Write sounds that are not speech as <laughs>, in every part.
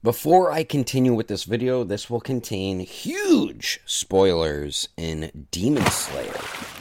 Before I continue with this video, this will contain huge spoilers in Demon Slayer.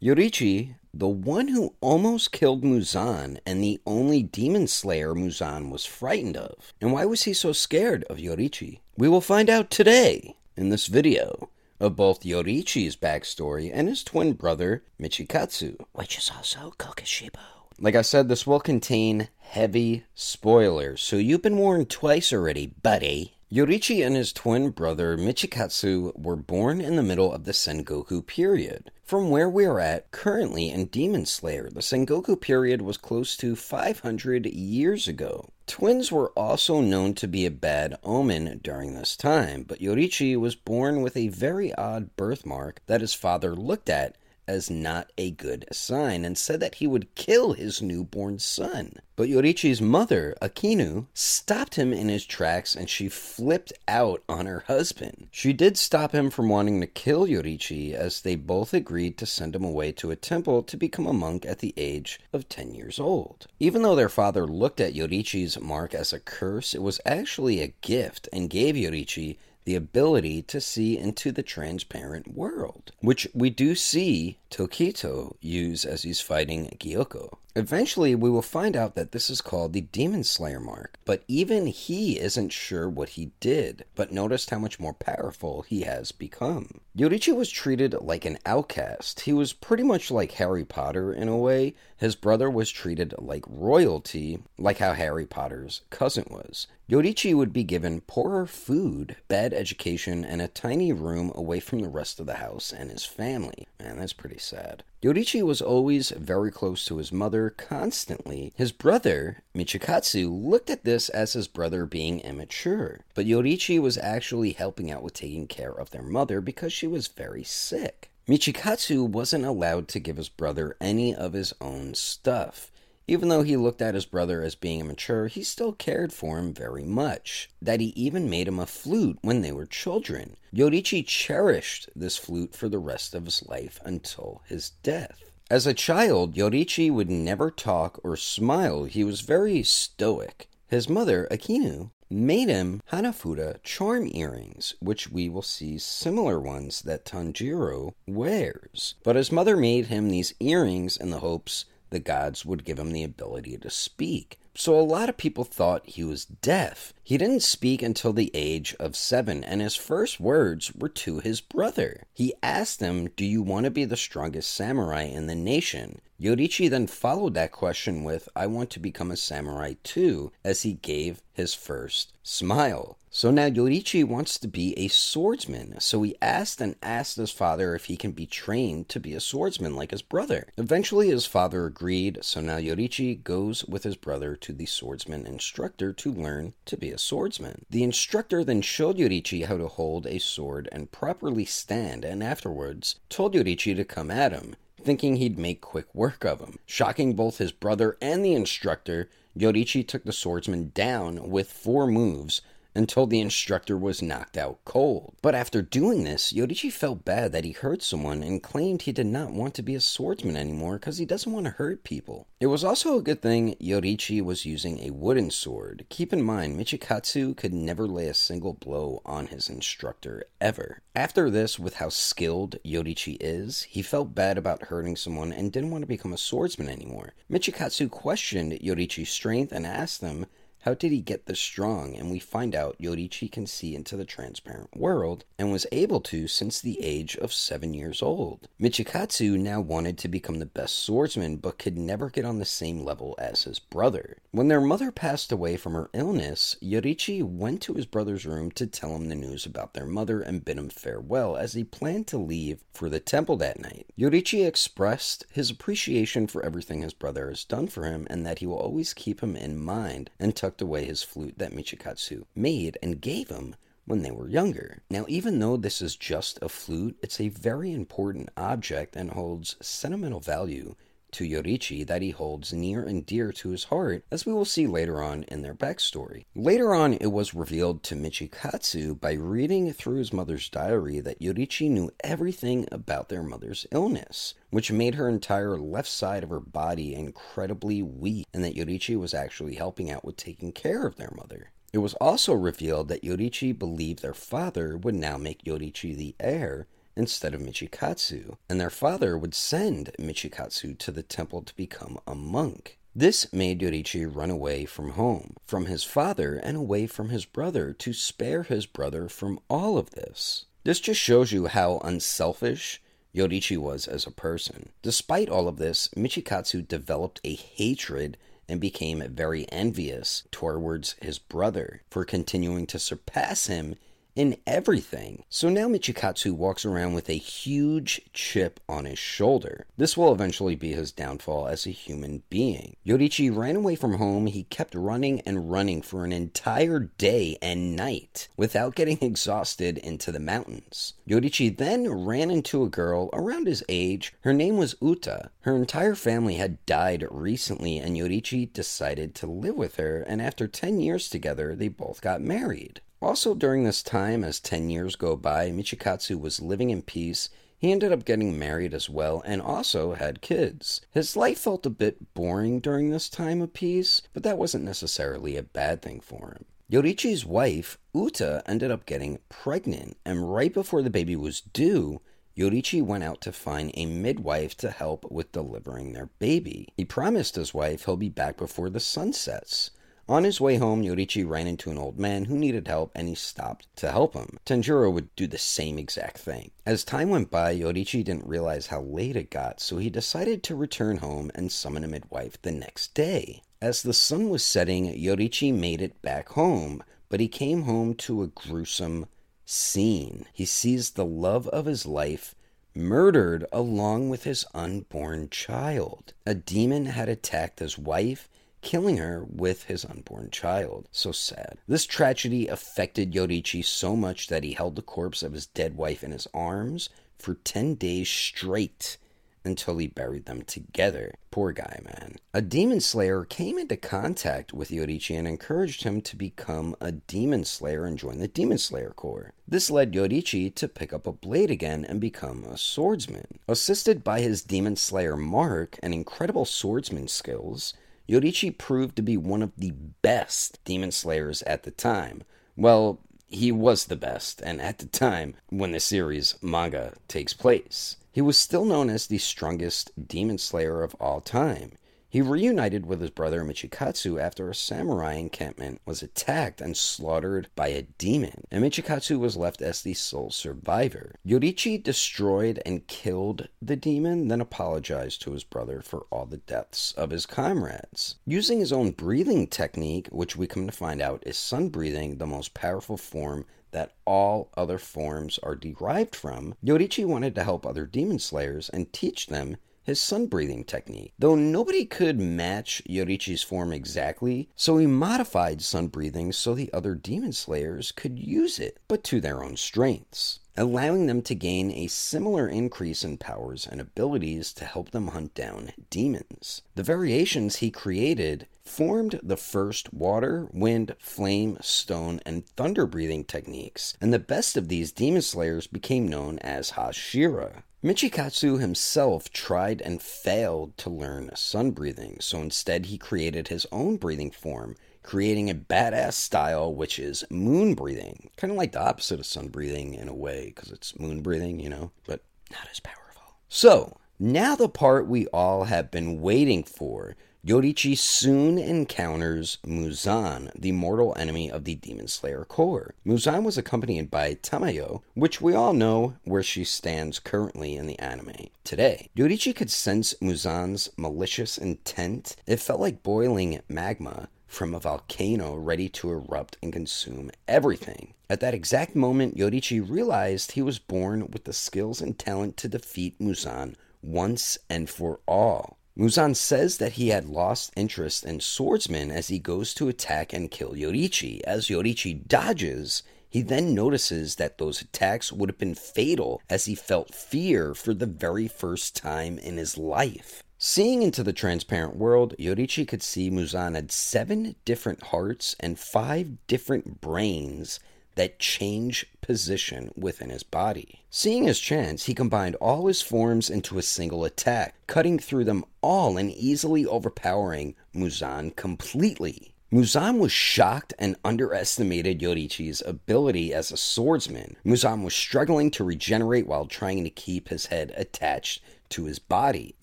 Begin. Yoriichi, the one who almost killed Muzan and the only demon slayer Muzan was frightened of. And why was he so scared of Yoriichi? We will find out today in this video of both Yoriichi's backstory and his twin brother Michikatsu, which is also Kokushibo. Like I said, this will contain heavy spoilers, so you've been warned twice already, buddy. Yoriichi and his twin brother Michikatsu were born in the middle of the Sengoku period. From where we are at currently in Demon Slayer, the Sengoku period was close to 500 years ago. Twins were also known to be a bad omen during this time, but Yoriichi was born with a very odd birthmark that his father looked at as not a good sign and said that he would kill his newborn son. But Yoriichi's mother, Akeno, stopped him in his tracks and she flipped out on her husband. She did stop him from wanting to kill Yoriichi as they both agreed to send him away to a temple to become a monk at the age of 10 years old. Even though their father looked at Yoriichi's mark as a curse, it was actually a gift and gave Yoriichi the ability to see into the transparent world, which we do see Tokito use as he's fighting Gyokko. Eventually, we will find out that this is called the Demon Slayer mark, but even he isn't sure what he did, but noticed how much more powerful he has become. Yoriichi was treated like an outcast. He was pretty much like Harry Potter in a way. His brother was treated like royalty, like how Harry Potter's cousin was. Yoriichi would be given poorer food, bad education, and a tiny room away from the rest of the house and his family. Man, that's pretty sad. Yoriichi was always very close to his mother, constantly. His brother, Michikatsu, looked at this as his brother being immature, but Yoriichi was actually helping out with taking care of their mother because she was very sick. Michikatsu wasn't allowed to give his brother any of his own stuff. Even though he looked at his brother as being immature, he still cared for him very much. That he even made him a flute when they were children. Yoriichi cherished this flute for the rest of his life until his death. As a child, Yoriichi would never talk or smile. He was very stoic. His mother, Akeno, made him Hanafuda charm earrings, which we will see similar ones that Tanjiro wears. But his mother made him these earrings in the hopes the gods would give him the ability to speak. So a lot of people thought he was deaf. He didn't speak until the age of seven, and his first words were to his brother. He asked him, Do you want to be the strongest samurai in the nation? Yoriichi then followed that question with, I want to become a samurai too, as he gave his first smile. So now Yoriichi wants to be a swordsman, so he asked and asked his father if he can be trained to be a swordsman like his brother. Eventually his father agreed, so now Yoriichi goes with his brother to the swordsman instructor to learn to be a swordsman. The instructor then showed Yoriichi how to hold a sword and properly stand, and afterwards told Yoriichi to come at him thinking he'd make quick work of him. Shocking both his brother and the instructor, Yoriichi took the swordsman down with four moves until the instructor was knocked out cold. But after doing this, Yoriichi felt bad that he hurt someone and claimed he did not want to be a swordsman anymore because he doesn't want to hurt people. It was also a good thing Yoriichi was using a wooden sword. Keep in mind, Michikatsu could never lay a single blow on his instructor ever. After this, with how skilled Yoriichi is, he felt bad about hurting someone and didn't want to become a swordsman anymore. Michikatsu questioned Yoriichi's strength and asked him how did he get this strong? And we find out Yoriichi can see into the transparent world and was able to since the age of seven years old. Michikatsu now wanted to become the best swordsman but could never get on the same level as his brother. When their mother passed away from her illness, Yoriichi went to his brother's room to tell him the news about their mother and bid him farewell as he planned to leave for the temple that night. Yoriichi expressed his appreciation for everything his brother has done for him and that he will always keep him in mind until tucked away his flute that Michikatsu made and gave him when they were younger. Now, even though this is just a flute, it's a very important object and holds sentimental value to Yoriichi that he holds near and dear to his heart, as we will see later on in their backstory. Later on, it was revealed to Michikatsu by reading through his mother's diary that Yoriichi knew everything about their mother's illness, which made her entire left side of her body incredibly weak, and that Yoriichi was actually helping out with taking care of their mother. It was also revealed that Yoriichi believed their father would now make Yoriichi the heir instead of Michikatsu, and their father would send Michikatsu to the temple to become a monk. This made Yoriichi run away from home, from his father, and away from his brother to spare his brother from all of this. This just shows you how unselfish Yoriichi was as a person. Despite all of this, Michikatsu developed a hatred and became very envious towards his brother for continuing to surpass him in everything. So now Michikatsu walks around with a huge chip on his shoulder. This will eventually be his downfall as a human being. Yoriichi ran away from home. He kept running and running for an entire day and night without getting <laughs> exhausted into the mountains. Yoriichi then ran into a girl around his age. Her name was Uta. Her entire family had died recently, and Yoriichi decided to live with her, and after 10 years together, they both got married. Also, during this time, as 10 years go by, Michikatsu was living in peace. He ended up getting married as well and also had kids. His life felt a bit boring during this time of peace, but that wasn't necessarily a bad thing for him. Yoriichi's wife, Uta, ended up getting pregnant, and right before the baby was due, Yoriichi went out to find a midwife to help with delivering their baby. He promised his wife he'll be back before the sun sets. On his way home, Yoriichi ran into an old man who needed help and he stopped to help him. Tanjiro would do the same exact thing. As time went by, Yoriichi didn't realize how late it got, so he decided to return home and summon a midwife the next day. As the sun was setting, Yoriichi made it back home, but he came home to a gruesome scene. He sees the love of his life murdered along with his unborn child. A demon had attacked his wife killing her with his unborn child. So sad. This tragedy affected Yoriichi so much that he held the corpse of his dead wife in his arms for 10 days straight until he buried them together. Poor guy, man. A demon slayer came into contact with Yoriichi and encouraged him to become a demon slayer and join the demon slayer corps. This led Yoriichi to pick up a blade again and become a swordsman. Assisted by his demon slayer Mark and incredible swordsman skills, Yoriichi proved to be one of the best demon slayers at the time. Well, he was the best, and at the time when the series manga takes place. He was still known as the strongest demon slayer of all time. He reunited with his brother Michikatsu after a samurai encampment was attacked and slaughtered by a demon, and Michikatsu was left as the sole survivor. Yoriichi destroyed and killed the demon, then apologized to his brother for all the deaths of his comrades. Using his own breathing technique, which we come to find out is sun breathing, the most powerful form that all other forms are derived from, Yoriichi wanted to help other demon slayers and teach them his sun breathing technique. Though nobody could match Yoriichi's form exactly, so he modified sun breathing so the other demon slayers could use it, but to their own strengths, allowing them to gain a similar increase in powers and abilities to help them hunt down demons. The variations he created formed the first water, wind, flame, stone, and thunder breathing techniques, and the best of these demon slayers became known as Hashira. Michikatsu himself tried and failed to learn sun breathing, so instead he created his own breathing form, creating a badass style which is moon breathing. Kind of like the opposite of sun breathing in a way, because it's moon breathing, you know, but not as powerful. So, now the part we all have been waiting for Yoriichi soon encounters Muzan, the mortal enemy of the Demon Slayer Corps. Muzan was accompanied by Tamayo, which we all know where she stands currently in the anime today. Yoriichi could sense Muzan's malicious intent. It felt like boiling magma from a volcano ready to erupt and consume everything. At that exact moment, Yoriichi realized he was born with the skills and talent to defeat Muzan once and for all. Muzan says that he had lost interest in swordsmen as he goes to attack and kill Yoriichi. As Yoriichi dodges, He then notices that those attacks would have been fatal as he felt fear for the very first time in his life. Seeing into the transparent world, Yoriichi could see Muzan had seven different hearts and five different brains that change position within his body. Seeing his chance, he combined all his forms into a single attack, cutting through them all and easily overpowering Muzan completely. Muzan was shocked and underestimated Yoriichi's ability as a swordsman. Muzan was struggling to regenerate while trying to keep his head attached to his body.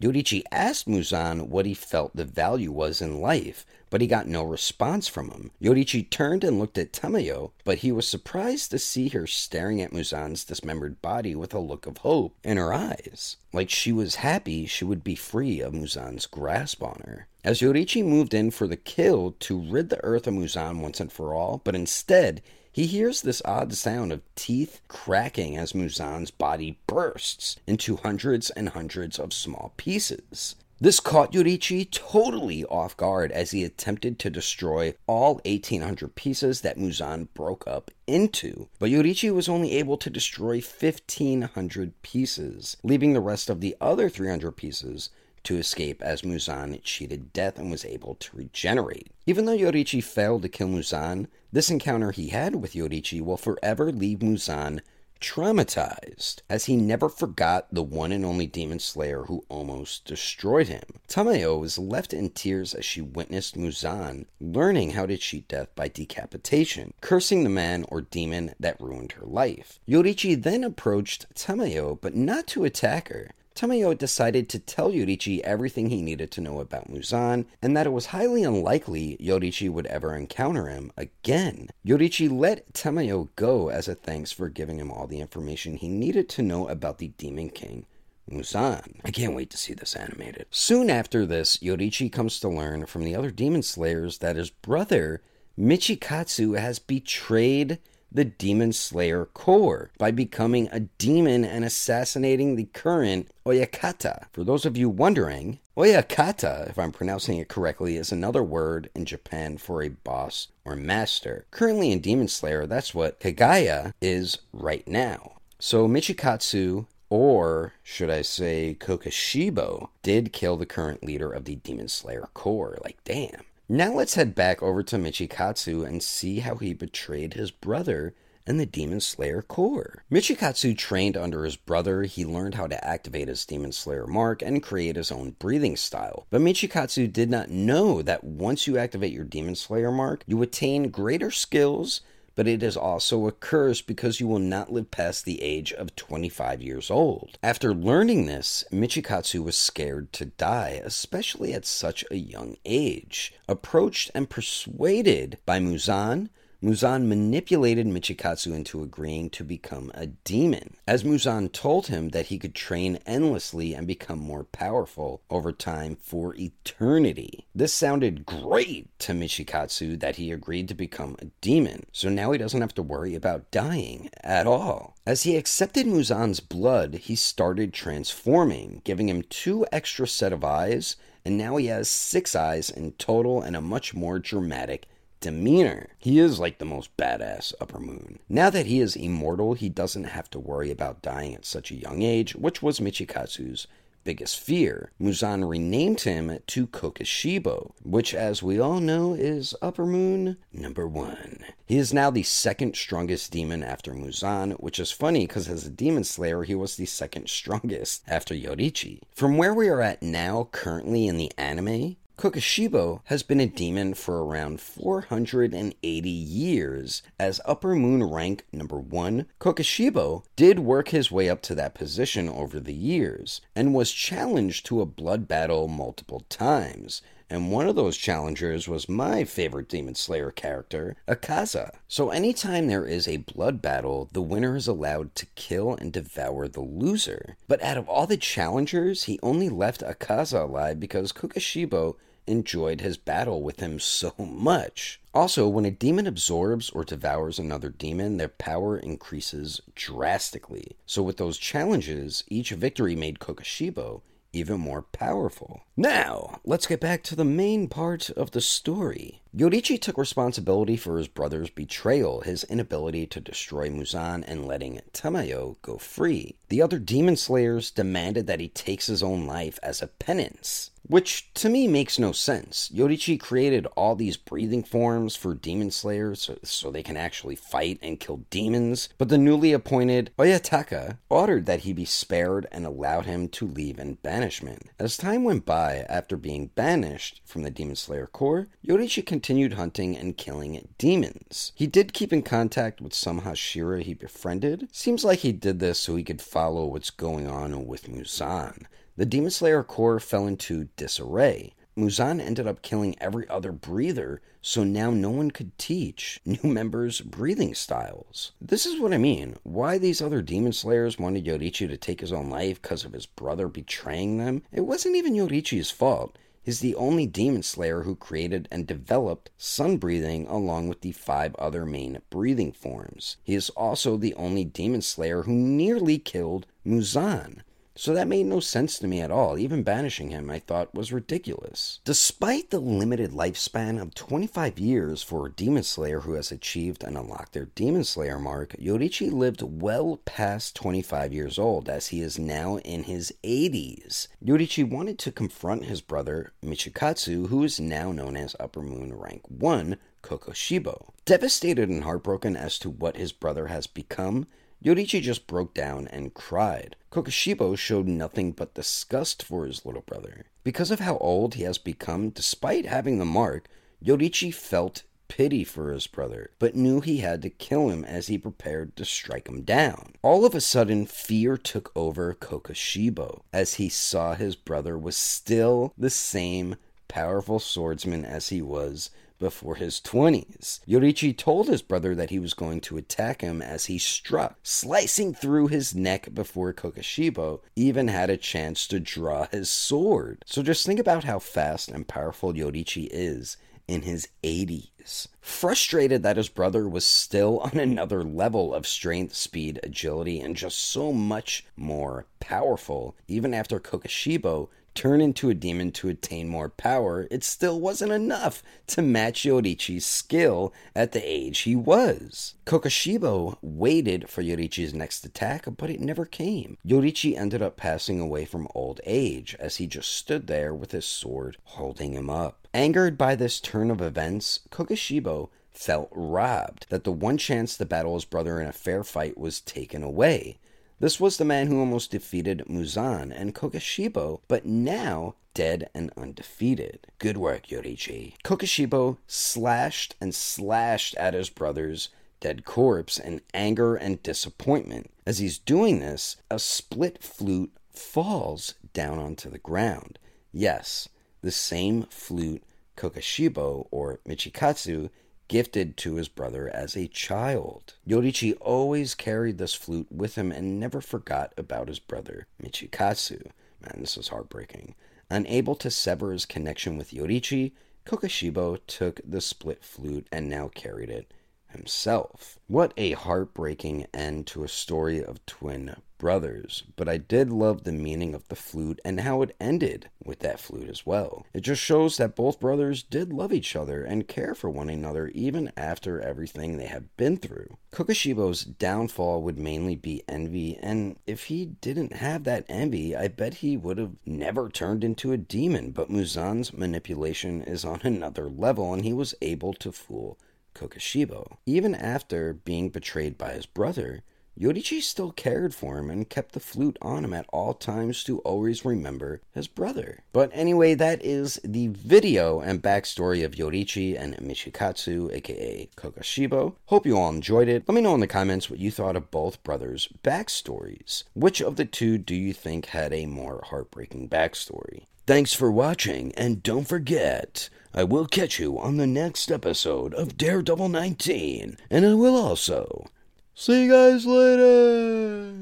Yoriichi asked Muzan what he felt the value was in life, but he got no response from him. Yoriichi turned and looked at Tamayo, but he was surprised to see her staring at Muzan's dismembered body with a look of hope in her eyes, like she was happy she would be free of Muzan's grasp on her. As Yoriichi moved in for the kill to rid the earth of Muzan once and for all, but instead he hears this odd sound of teeth cracking as Muzan's body bursts into hundreds and hundreds of small pieces. This caught Yoriichi totally off guard as he attempted to destroy all 1800 pieces that Muzan broke up into. But Yoriichi was only able to destroy 1500 pieces, leaving the rest of the other 300 pieces to escape as Muzan cheated death and was able to regenerate. Even though Yoriichi failed to kill Muzan, this encounter he had with Yoriichi will forever leave Muzan traumatized, as he never forgot the one and only demon slayer who almost destroyed him. Tamayo was left in tears as she witnessed Muzan learning how to cheat death by decapitation, cursing the man or demon that ruined her life. Yoriichi then approached Tamayo, but not to attack her. Tamayo decided to tell Yoriichi everything he needed to know about Muzan, and that it was highly unlikely Yoriichi would ever encounter him again. Yoriichi let Tamayo go as a thanks for giving him all the information he needed to know about the Demon King. Muzan. I can't wait to see this animated. Soon after this, Yoriichi comes to learn from the other demon slayers that his brother, Michikatsu, has betrayed the Demon Slayer Corps by becoming a demon and assassinating the current Oyakata. For those of you wondering, Oyakata, if I'm pronouncing it correctly, is another word in Japan for a boss or master. Currently in Demon Slayer, that's what Kagaya is right now. So Michikatsu or should I say Kokushibo, did kill the current leader of the Demon Slayer Corps. Like, damn. Now let's head back over to Michikatsu and see how he betrayed his brother and the Demon Slayer Corps. Michikatsu trained under his brother, he learned how to activate his Demon Slayer mark and create his own breathing style. But Michikatsu did not know that once you activate your Demon Slayer mark, you attain greater skills but it is also a curse because you will not live past the age of 25 years old. After learning this, Michikatsu was scared to die, especially at such a young age. Approached and persuaded by Muzan, Muzan manipulated Michikatsu into agreeing to become a demon, as Muzan told him that he could train endlessly and become more powerful over time for eternity. This sounded great to Michikatsu that he agreed to become a demon, so now he doesn't have to worry about dying at all. As he accepted Muzan's blood, he started transforming, giving him two extra set of eyes, and now he has six eyes in total and a much more dramatic demeanor. He is like the most badass upper moon. Now that he is immortal, he doesn't have to worry about dying at such a young age, which was Michikatsu's biggest fear. Muzan renamed him to Kokushibo, which, as we all know, is Upper Moon number one. He is now the second strongest demon after Muzan, which is funny because as a demon slayer, he was the second <laughs> strongest after Yoriichi. From where we are at now, currently in the anime, Kokushibo has been a demon for around 480 years as Upper Moon rank number 1. Kokushibo did work his way up to that position over the years and was challenged to a blood battle multiple times. And one of those challengers was my favorite Demon Slayer character, Akaza. So anytime there is a blood battle, the winner is allowed to kill and devour the loser. But out of all the challengers, he only left Akaza alive because Kokushibo enjoyed his battle with him so <laughs> much. Also, when a demon absorbs or devours another demon, their power increases drastically. So, with those challenges, each victory made Kokushibo even more powerful. Now, let's get back to the main part of the story. Yoriichi took responsibility for his brother's betrayal, his inability to destroy Muzan, and letting Tamayo go free. The other demon slayers demanded that he takes his own life as a penance. Which to me makes no sense. Yoriichi created all these breathing forms for demon slayers so, so, they can actually fight and kill demons, but the newly appointed Oyataka ordered that he be spared and allowed him to leave in banishment. As time went by, after being banished from the Demon Slayer Corps, Yoriichi continued hunting and killing demons. He did keep in contact with some Hashira he befriended. Seems like he did this so he could follow what's going on with Muzan. The Demon Slayer Corps fell into disarray. Muzan ended up killing every other breather, so now no one could teach <laughs> new members breathing styles. This is what I mean. Why these other demon slayers wanted Yoriichi to take his own life because of his brother betraying them? It wasn't even Yoriichi's fault. He's the only demon slayer who created and developed sun breathing along with the five other main breathing forms. He is also the only demon slayer who nearly killed Muzan. So that made no sense to me at all. Even banishing him, I thought, was ridiculous. Despite the limited lifespan of 25 years for a Demon Slayer who has achieved and unlocked their Demon Slayer mark, Yoriichi lived well past 25 years old, as he is now in his 80s. Yoriichi wanted to confront his brother, Michikatsu, who is now known as Upper Moon Rank 1, Kokushibo. Devastated and heartbroken as to what his brother has become, Yoriichi just broke down and cried. Kokushibo showed nothing but disgust for his little brother. Because of how old he has become, despite having the mark, Yoriichi felt pity for his brother, but knew he had to kill him as he prepared to strike him down. All of a sudden, fear took over Kokushibo as he saw his brother was still the same powerful swordsman as he was before his 20s. Yoriichi told his brother that he was going to attack him as he struck, slicing through his neck before Kokushibo even had a chance to draw his sword. So just think about how fast and powerful Yoriichi is in his 80s. Frustrated that his brother was still <laughs> on another level of strength, speed, agility, and just so much more powerful, even after Kokushibo turn into a demon to attain more power, it still wasn't enough to match Yoriichi's skill at the age he was. Kokushibo waited for Yoriichi's next attack, but it never came. Yoriichi ended up passing away from old age as he just stood there with his sword holding him up. Angered by this turn of events, Kokushibo felt robbed that the one chance to battle his brother in a fair fight was taken away. This was the man who almost defeated Muzan and Kokushibo, but now dead and undefeated. Good work, Yoriichi. Kokushibo slashed and slashed at his brother's dead corpse in anger and disappointment. As he's doing this, a split flute falls down onto the ground. Yes, the same flute Kokushibo or Michikatsu gifted to his brother as a child. Yoriichi always carried this flute with him and never forgot about his brother, Michikatsu. Man, this is heartbreaking. Unable to sever his connection with Yoriichi, Kokushibo took the split flute and now carried it himself. What a heartbreaking end to a story of twin brothers, but I did love the meaning of the flute and how it ended with that flute as well. It just shows that both brothers did love each other and care for one another even after everything they have been through. Kokushibo's downfall would mainly be envy, and if he didn't have that envy, I bet he would have never turned into a demon, but Muzan's manipulation is on <laughs> another level and he was able to fool Kokushibo. Even after being betrayed by his brother, Yoriichi still cared for him and kept the flute on him at all times to always remember his brother. But anyway, that is the video and backstory of Yoriichi and Michikatsu, aka Kokushibo. Hope you all enjoyed it. Let me know in the comments what you thought of both brothers' backstories. Which of the two do you think had a more heartbreaking backstory? Thanks for watching, and don't forget, I will catch you on the next episode of Daredevil 19, and I will also. See you guys later!